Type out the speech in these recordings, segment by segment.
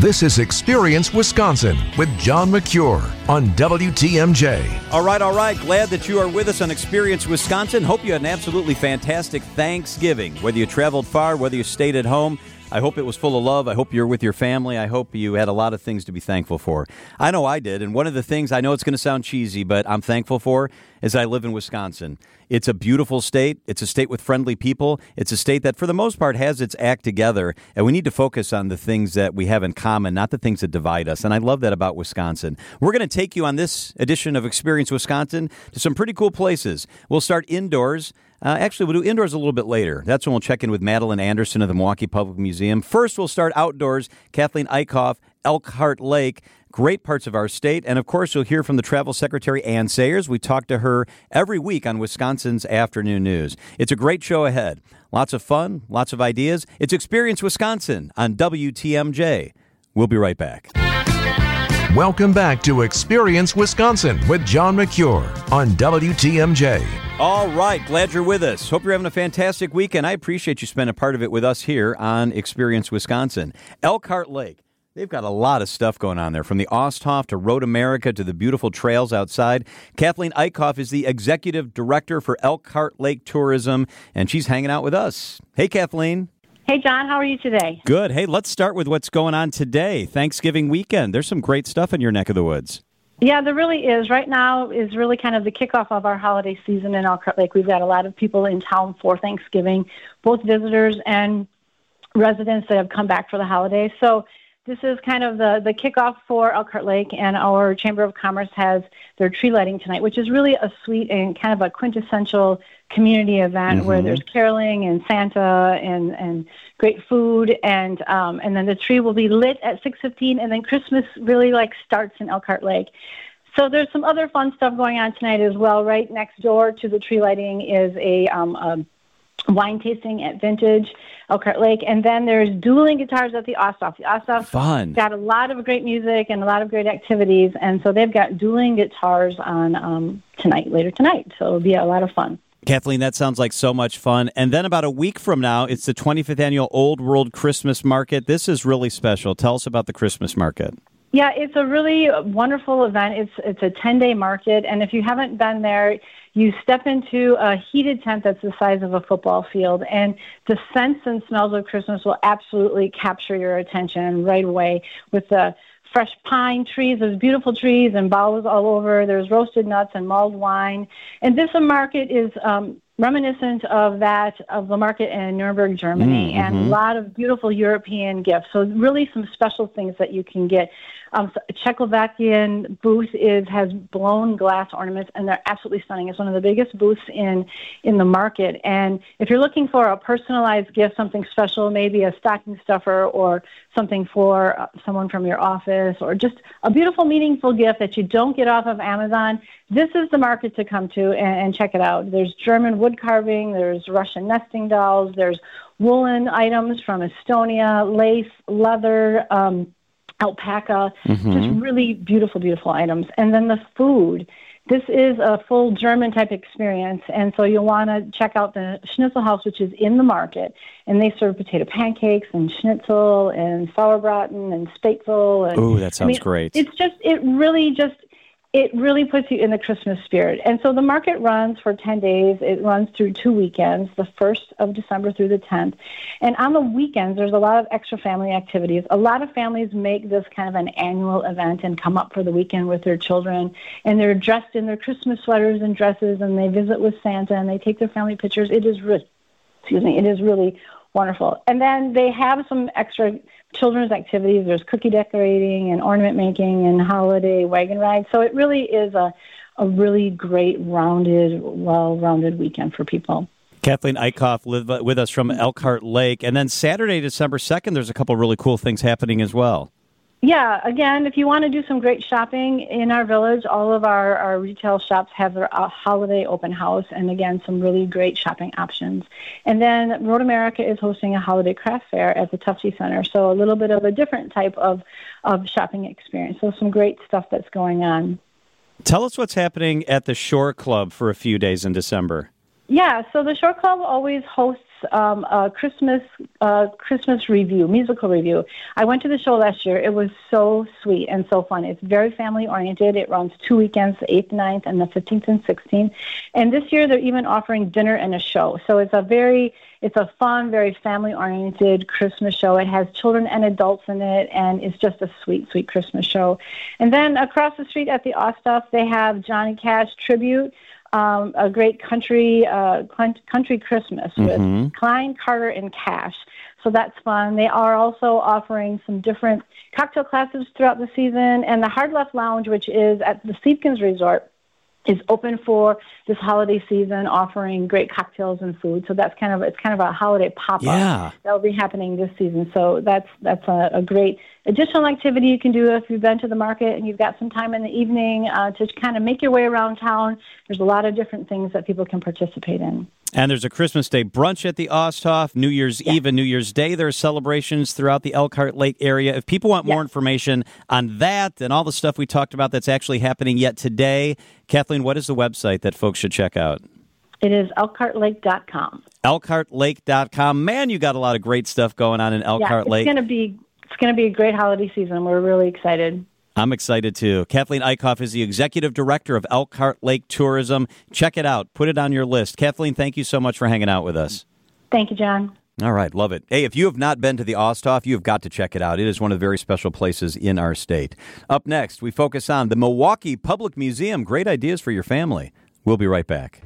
This is Experience Wisconsin with John Mercure on WTMJ. All right, all right. Glad that you are with us on Experience Wisconsin. Hope you had an absolutely fantastic Thanksgiving. Whether you traveled far, whether you stayed at home, I hope it was full of love. I hope you're with your family. I hope you had a lot of things to be thankful for. I know I did. And one of the things I know it's going to sound cheesy, but I'm thankful for is I live in Wisconsin. It's a beautiful state. It's a state with friendly people. It's a state that, for the most part, has its act together. And we need to focus on the things that we have in common, not the things that divide us. And I love that about Wisconsin. We're going to take you on this edition of Experience Wisconsin to some pretty cool places. We'll start indoors. Uh, actually, we'll do indoors a little bit later. That's when we'll check in with Madeline Anderson of the Milwaukee Public Museum. First, we'll start outdoors. Kathleen Eichhoff, Elkhart Lake, great parts of our state. And of course, you'll hear from the Travel Secretary, Anne Sayers. We talk to her every week on Wisconsin's Afternoon News. It's a great show ahead. Lots of fun, lots of ideas. It's Experience Wisconsin on WTMJ. We'll be right back. Welcome back to Experience Wisconsin with John Mercure on WTMJ. All right, glad you're with us. Hope you're having a fantastic weekend. I appreciate you spending part of it with us here on Experience Wisconsin. Elkhart Lake. They've got a lot of stuff going on there, from the Osthoff to Road America to the beautiful trails outside. Kathleen Eichhoff is the executive director for Elkhart Lake Tourism, and she's hanging out with us. Hey, Kathleen. Hey, John, how are you today? Good. Hey, let's start with what's going on today, Thanksgiving weekend. There's some great stuff in your neck of the woods. Yeah, there really is. Right now is really kind of the kickoff of our holiday season in Elkhart Lake. We've got a lot of people in town for Thanksgiving, both visitors and residents that have come back for the holidays. So this is kind of the, the kickoff for Elkhart Lake, and our Chamber of Commerce has their tree lighting tonight, which is really a sweet and kind of a quintessential community event mm-hmm. where there's caroling and Santa and, and great food, and um, and then the tree will be lit at 6:15, and then Christmas really like starts in Elkhart Lake. So there's some other fun stuff going on tonight as well. Right next door to the tree lighting is a, um, a wine tasting at Vintage Elkhart Lake, and then there's dueling guitars at the Osthoff. The Osthoff Fun. got a lot of great music and a lot of great activities, and so they've got dueling guitars on um, tonight, later tonight. So it'll be a lot of fun. Kathleen, that sounds like so much fun. And then about a week from now, it's the 25th annual Old World Christmas Market. This is really special. Tell us about the Christmas market. Yeah, it's a really wonderful event. It's it's a 10-day market and if you haven't been there, you step into a heated tent that's the size of a football field and the scents and smells of Christmas will absolutely capture your attention right away with the fresh pine trees. There's beautiful trees and boughs all over. There's roasted nuts and mulled wine. And this market is um, reminiscent of that of the market in Nuremberg, Germany, mm-hmm. and a lot of beautiful European gifts. So really some special things that you can get. Um, Czechoslovakian booth is has blown glass ornaments, and they're absolutely stunning. It's one of the biggest booths in in the market. And if you're looking for a personalized gift, something special, maybe a stocking stuffer or something for uh, someone from your office, or just a beautiful, meaningful gift that you don't get off of Amazon, this is the market to come to and, and check it out. There's German wood carving, there's Russian nesting dolls, there's woolen items from Estonia, lace, leather. Um, alpaca, mm-hmm. just really beautiful, beautiful items. And then the food. This is a full German type experience, and so you'll want to check out the Schnitzel House, which is in the market, and they serve potato pancakes and schnitzel and sauerbraten and spätzle. And, Ooh, that sounds I mean, great! It's just, it really just it really puts you in the Christmas spirit. And so the market runs for 10 days. It runs through two weekends, the 1st of December through the 10th. And on the weekends, there's a lot of extra family activities. A lot of families make this kind of an annual event and come up for the weekend with their children. And they're dressed in their Christmas sweaters and dresses, and they visit with Santa and they take their family pictures. It is really, excuse me, it is really wonderful. And then they have some extra children's activities. There's cookie decorating and ornament making and holiday wagon rides. So it really is a, a really great, rounded, well rounded weekend for people. Kathleen Eichhoff live with us from Elkhart Lake. And then Saturday, December 2nd, there's a couple really cool things happening as well. Yeah, again, if you want to do some great shopping in our village, all of our, our retail shops have their uh, holiday open house, and again, some really great shopping options. And then Road America is hosting a holiday craft fair at the Tufte Center, so a little bit of a different type of, of shopping experience. So, some great stuff that's going on. Tell us what's happening at the Shore Club for a few days in December. Yeah, so the Shore Club always hosts um, a Christmas uh, Christmas review, musical review. I went to the show last year. It was so sweet and so fun. It's very family oriented. It runs two weekends, the 8th, 9th, and the 15th and 16th. And this year they're even offering dinner and a show. So it's a very it's a fun, very family oriented Christmas show. It has children and adults in it, and it's just a sweet, sweet Christmas show. And then across the street at the Osthoff, they have Johnny Cash tribute. Um, a great country uh, country Christmas with mm-hmm. Klein, Carter, and Cash. So that's fun. They are also offering some different cocktail classes throughout the season, and the Hard Left Lounge, which is at the Siebkens Resort, is open for this holiday season, offering great cocktails and food. So that's kind of it's kind of a holiday pop up yeah. that will be happening this season. So that's that's a, a, great additional activity you can do if you've been to the market and you've got some time in the evening uh, to kind of make your way around town. There's a lot of different things that people can participate in. And there's a Christmas Day brunch at the Osthoff, New Year's Eve and New Year's Day. There are celebrations throughout the Elkhart Lake area. If people want more information on that and all the stuff we talked about that's actually happening yet today, Kathleen, what is the website that folks should check out? It is elkhartlake.com. Elkhartlake.com. Man, you got a lot of great stuff going on in Elkhart yeah, it's Lake. It's going to be it's going to be a great holiday season. We're really excited. I'm excited too. Kathleen Eickhoff is the executive director of Elkhart Lake Tourism. Check it out. Put it on your list. Kathleen, thank you so much for hanging out with us. Thank you, John. All right, love it. Hey, if you have not been to the Osthoff, you have got to check it out. It is one of the very special places in our state. Up next, we focus on the Milwaukee Public Museum. Great ideas for your family. We'll be right back.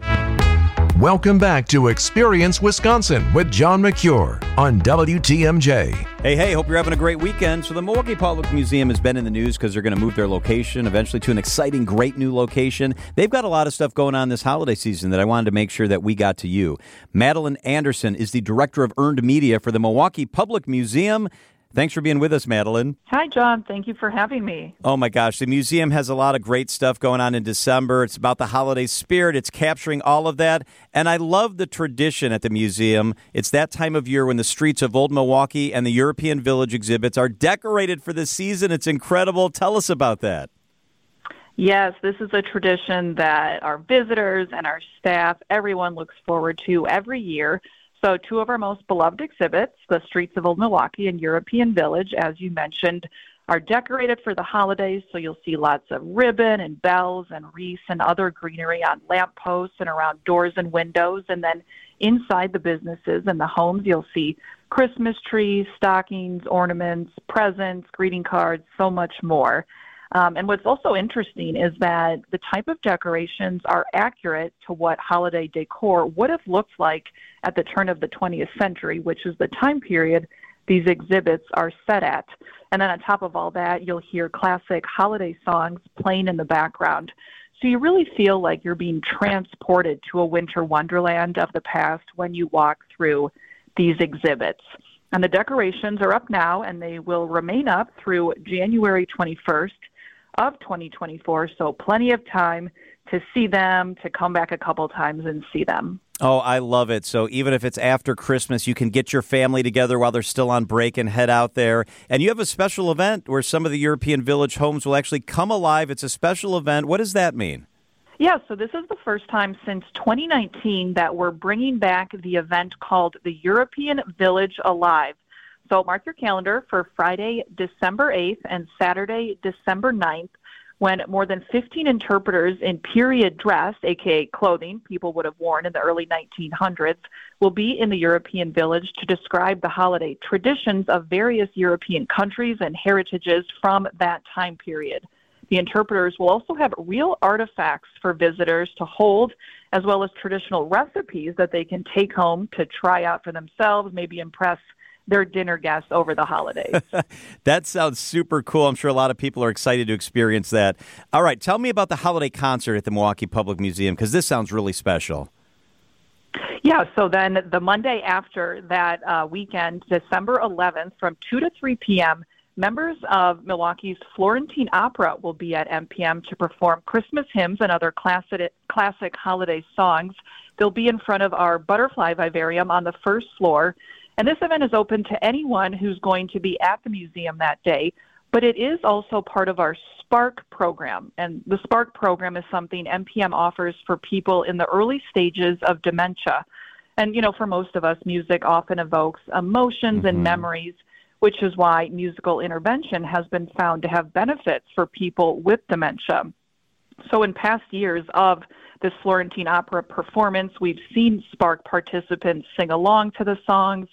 Welcome back to Experience Wisconsin with John Mercure on WTMJ. Hey, hey, hope you're having a great weekend. So, the Milwaukee Public Museum has been in the news because they're going to move their location eventually to an exciting, great new location. They've got a lot of stuff going on this holiday season that I wanted to make sure that we got to you. Madeline Anderson is the director of earned media for the Milwaukee Public Museum. Thanks for being with us, Madeline. Hi, John. Thank you for having me. Oh, my gosh. The museum has a lot of great stuff going on in December. It's about the holiday spirit, it's capturing all of that. And I love the tradition at the museum. It's that time of year when the streets of Old Milwaukee and the European Village exhibits are decorated for the season. It's incredible. Tell us about that. Yes, this is a tradition that our visitors and our staff, everyone looks forward to every year. So, two of our most beloved exhibits, the Streets of Old Milwaukee and European Village, as you mentioned, are decorated for the holidays. So, you'll see lots of ribbon and bells and wreaths and other greenery on lampposts and around doors and windows. And then inside the businesses and the homes, you'll see Christmas trees, stockings, ornaments, presents, greeting cards, so much more. Um, and what's also interesting is that the type of decorations are accurate to what holiday decor would have looked like at the turn of the 20th century, which is the time period these exhibits are set at. And then on top of all that, you'll hear classic holiday songs playing in the background. So you really feel like you're being transported to a winter wonderland of the past when you walk through these exhibits. And the decorations are up now and they will remain up through January 21st of 2024. So plenty of time to see them, to come back a couple times and see them. Oh, I love it. So even if it's after Christmas, you can get your family together while they're still on break and head out there. And you have a special event where some of the European Village homes will actually come alive. It's a special event. What does that mean? Yeah, so this is the first time since 2019 that we're bringing back the event called the European Village Alive. So mark your calendar for Friday, December 8th and Saturday, December 9th when more than 15 interpreters in period dress, aka clothing people would have worn in the early 1900s, will be in the European village to describe the holiday traditions of various European countries and heritages from that time period. The interpreters will also have real artifacts for visitors to hold, as well as traditional recipes that they can take home to try out for themselves, maybe impress their dinner guests over the holidays. that sounds super cool. I'm sure a lot of people are excited to experience that. All right, tell me about the holiday concert at the Milwaukee Public Museum because this sounds really special. Yeah, so then the Monday after that uh, weekend, December 11th, from 2 to 3 p.m., members of Milwaukee's Florentine Opera will be at MPM to perform Christmas hymns and other classic, classic holiday songs. They'll be in front of our butterfly vivarium on the first floor. And this event is open to anyone who's going to be at the museum that day, but it is also part of our Spark program. And the Spark program is something MPM offers for people in the early stages of dementia. And, you know, for most of us, music often evokes emotions mm-hmm. and memories, which is why musical intervention has been found to have benefits for people with dementia. So, in past years of this Florentine opera performance, we've seen Spark participants sing along to the songs,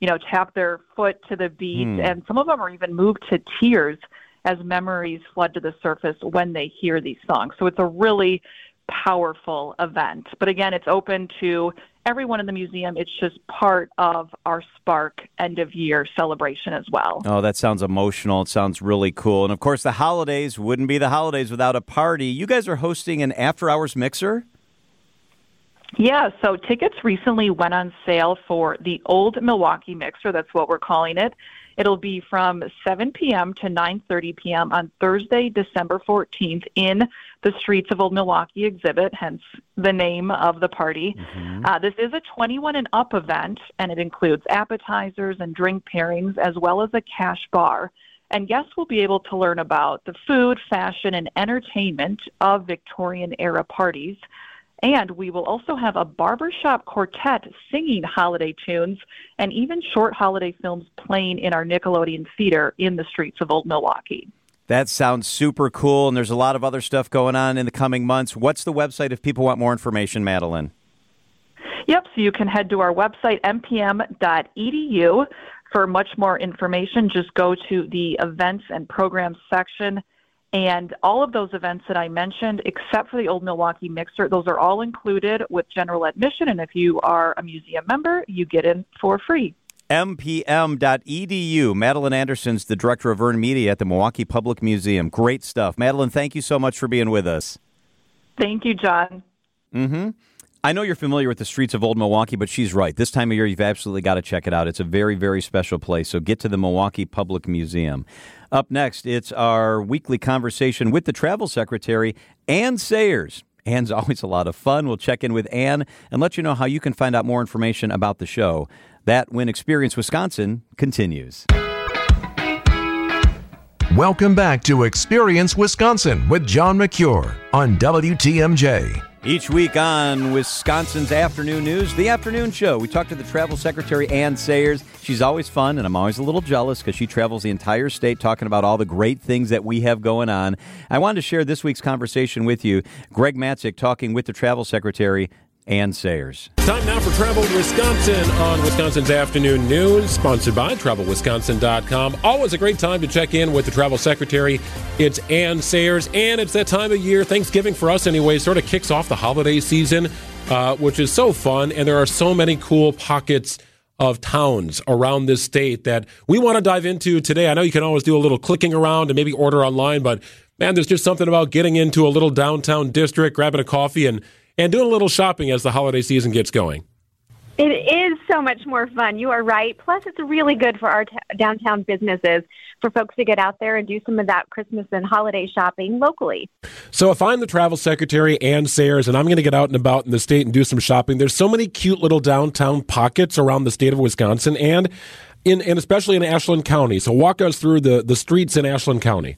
you know, tap their foot to the beat, mm. and some of them are even moved to tears as memories flood to the surface when they hear these songs. So, it's a really powerful event. But again, it's open to everyone in the museum. It's just part of our Spark end of year celebration as well. Oh, that sounds emotional. It sounds really cool. And of course, the holidays wouldn't be the holidays without a party. You guys are hosting an after hours mixer? Yeah, so tickets recently went on sale for the Old Milwaukee Mixer. That's what we're calling it. It'll be from 7 p.m. to 9:30 p.m. on Thursday, December 14th in the Streets of Old Milwaukee exhibit, hence the name of the party. Mm-hmm. Uh, this is a 21 and up event, and it includes appetizers and drink pairings as well as a cash bar. And guests will be able to learn about the food, fashion, and entertainment of Victorian era parties. And we will also have a barbershop quartet singing holiday tunes and even short holiday films playing in our Nickelodeon theater in the streets of Old Milwaukee. That sounds super cool, and there's a lot of other stuff going on in the coming months. What's the website if people want more information, Madeline? Yep, so you can head to our website, mpm.edu. For much more information, just go to the events and programs section and all of those events that I mentioned, except for the Old Milwaukee Mixer, those are all included with general admission. And if you are a museum member, you get in for free. mpm.edu. Madeline Anderson's the director of Earned Media at the Milwaukee Public Museum. Great stuff. Madeline, thank you so much for being with us. Thank you, John. Mm-hmm. I know you're familiar with the streets of Old Milwaukee, but she's right. This time of year, you've absolutely got to check it out. It's a very, very special place. So get to the Milwaukee Public Museum. Up next, it's our weekly conversation with the travel secretary, Anne Sayers. Anne's always a lot of fun. We'll check in with Anne and let you know how you can find out more information about the show. That when Experience Wisconsin continues. Welcome back to Experience Wisconsin with John Mercure on WTMJ. Each week on Wisconsin's Afternoon News, the afternoon show, we talk to the travel secretary, Anne Sayers. She's always fun, and I'm always a little jealous because she travels the entire state talking about all the great things that we have going on. I wanted to share this week's conversation with you. Greg Matzek talking with the travel secretary Anne Sayers. Time now for Travel Wisconsin on Wisconsin's Afternoon News, sponsored by TravelWisconsin.com. Always a great time to check in with the Travel Secretary. It's Anne Sayers, and it's that time of year, Thanksgiving for us anyway, sort of kicks off the holiday season, uh, which is so fun, and there are so many cool pockets of towns around this state that we want to dive into today. I know you can always do a little clicking around and maybe order online, but man, there's just something about getting into a little downtown district, grabbing a coffee, and and doing a little shopping as the holiday season gets going. It is so much more fun. You are right. Plus, it's really good for our t- downtown businesses for folks to get out there and do some of that Christmas and holiday shopping locally. So, if I'm the travel secretary Anne Sayers and I'm going to get out and about in the state and do some shopping, there's so many cute little downtown pockets around the state of Wisconsin and in and especially in Ashland County. So, walk us through the the streets in Ashland County.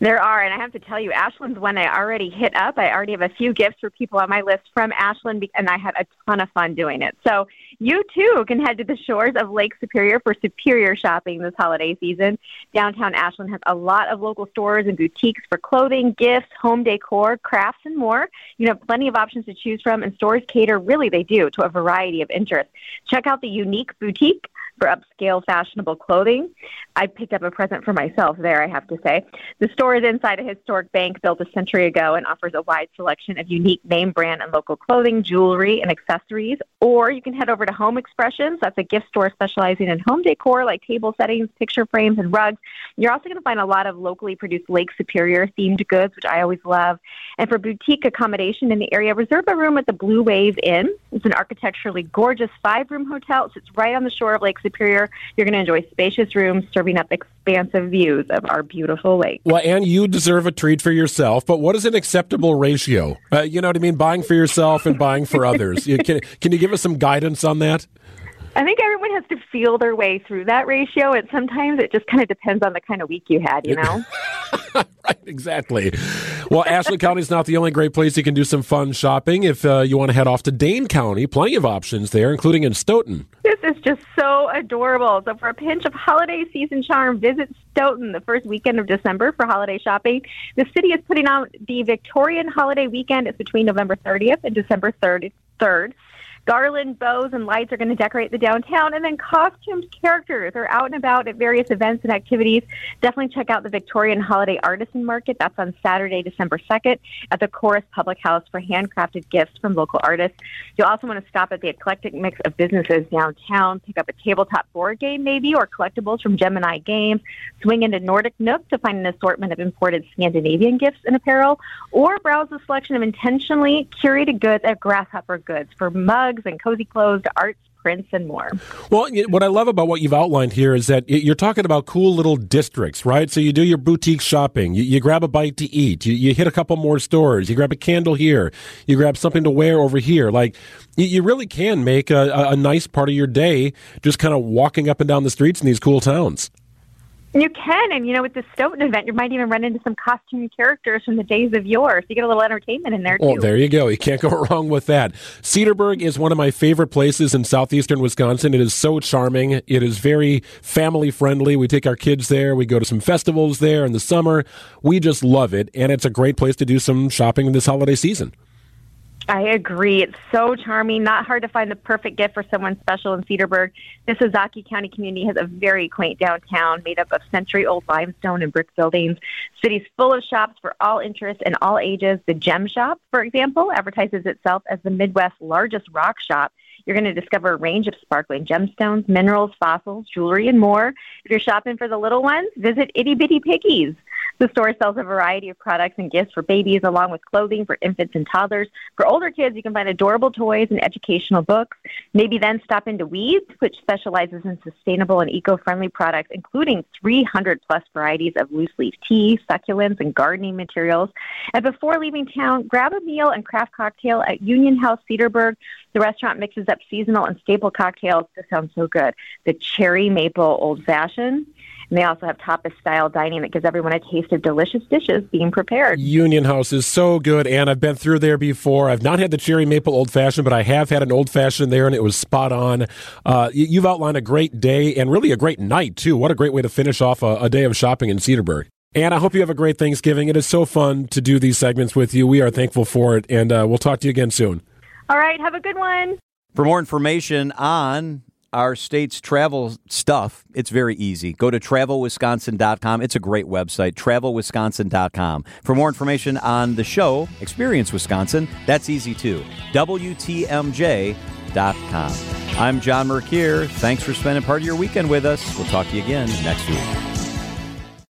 There are, and I have to tell you, Ashland's one I already hit up. I already have a few gifts for people on my list from Ashland, and I had a ton of fun doing it. So you too can head to the shores of Lake Superior for superior shopping this holiday season. Downtown Ashland has a lot of local stores and boutiques for clothing, gifts, home decor, crafts, and more. You have plenty of options to choose from, and stores cater really they do to a variety of interests. Check out the unique boutique for upscale fashionable clothing. I picked up a present for myself there, I have to say. The store is inside a historic bank built a century ago and offers a wide selection of unique name brand and local clothing, jewelry, and accessories. Or you can head over to Home Expressions. That's a gift store specializing in home decor like table settings, picture frames, and rugs. You're also going to find a lot of locally produced Lake Superior themed goods, which I always love. And for boutique accommodation in the area, reserve a room at the Blue Wave Inn. It's an architecturally gorgeous five room hotel. It sits right on the shore of Lake Superior. You're going to enjoy spacious rooms serving up expansive views of our beautiful lake. Well, and you deserve a treat for yourself, but what is an acceptable ratio? Uh, you know what I mean? Buying for yourself and buying for others. can, can you give us some guidance on that? I think everyone has to feel their way through that ratio, and sometimes it just kind of depends on the kind of week you had, you know? right, exactly. Well, Ashland County is not the only great place you can do some fun shopping. If uh, you want to head off to Dane County, plenty of options there, including in Stoughton. This is just so adorable. So, for a pinch of holiday season charm, visit Stoughton the first weekend of December for holiday shopping. The city is putting on the Victorian holiday weekend. It's between November 30th and December 3rd. 3rd. Garland, bows, and lights are going to decorate the downtown, and then costumed characters are out and about at various events and activities. Definitely check out the Victorian Holiday Artisan Market. That's on Saturday, December 2nd at the Chorus Public House for handcrafted gifts from local artists. You'll also want to stop at the eclectic mix of businesses downtown, pick up a tabletop board game maybe, or collectibles from Gemini Games, swing into Nordic Nook to find an assortment of imported Scandinavian gifts and apparel, or browse a selection of intentionally curated goods at Grasshopper Goods for mugs, rugs and cozy clothes to arts, prints, and more. Well, what I love about what you've outlined here is that you're talking about cool little districts, right? So you do your boutique shopping, you, you grab a bite to eat, you, you, hit a couple more stores, you grab a candle here, you grab something to wear over here. Like, you, you really can make a, a nice part of your day just kind of walking up and down the streets in these cool towns. You can, and you know, with the Stoughton event, you might even run into some costume characters from the days of yore. So you get a little entertainment in there oh, too. Oh, there you go. You can't go wrong with that. Cedarburg is one of my favorite places in southeastern Wisconsin. It is so charming. It is very family friendly. We take our kids there. We go to some festivals there in the summer. We just love it, and it's a great place to do some shopping this holiday season. I agree. It's so charming. Not hard to find the perfect gift for someone special in Cedarburg. This Ozaukee County community has a very quaint downtown made up of century old limestone and brick buildings. City's full of shops for all interests and all ages. The Gem Shop, for example, advertises itself as the Midwest's largest rock shop. You're going to discover a range of sparkling gemstones, minerals, fossils, jewelry, and more. If you're shopping for the little ones, visit Itty Bitty Piggies. The store sells a variety of products and gifts for babies, along with clothing for infants and toddlers. For older kids, you can find adorable toys and educational books. Maybe then stop into Weeds, which specializes in sustainable and eco friendly products, including 300 plus varieties of loose leaf tea, succulents, and gardening materials. And before leaving town, grab a meal and craft cocktail at Union House Cedarburg. The restaurant mixes up seasonal and staple cocktails. This sounds so good. The cherry maple old fashioned and they also have tapas style dining that gives everyone a taste of delicious dishes being prepared. Union House is so good, and I've been through there before. I've not had the cherry maple old fashioned, but I have had an old fashioned there, and it was spot on. Uh, you've outlined a great day and really a great night, too. What a great way to finish off a, a day of shopping in Cedarburg. And I hope you have a great Thanksgiving. It is so fun to do these segments with you. We are thankful for it, and uh, we'll talk to you again soon. All right. Have a good one. For more information on our state's travel stuff, it's very easy. Go to travelwisconsin.com. It's a great website, travelwisconsin.com. For more information on the show, Experience Wisconsin, that's easy too. WTMJ.com. I'm John Mercure. Thanks for spending part of your weekend with us. We'll talk to you again next week.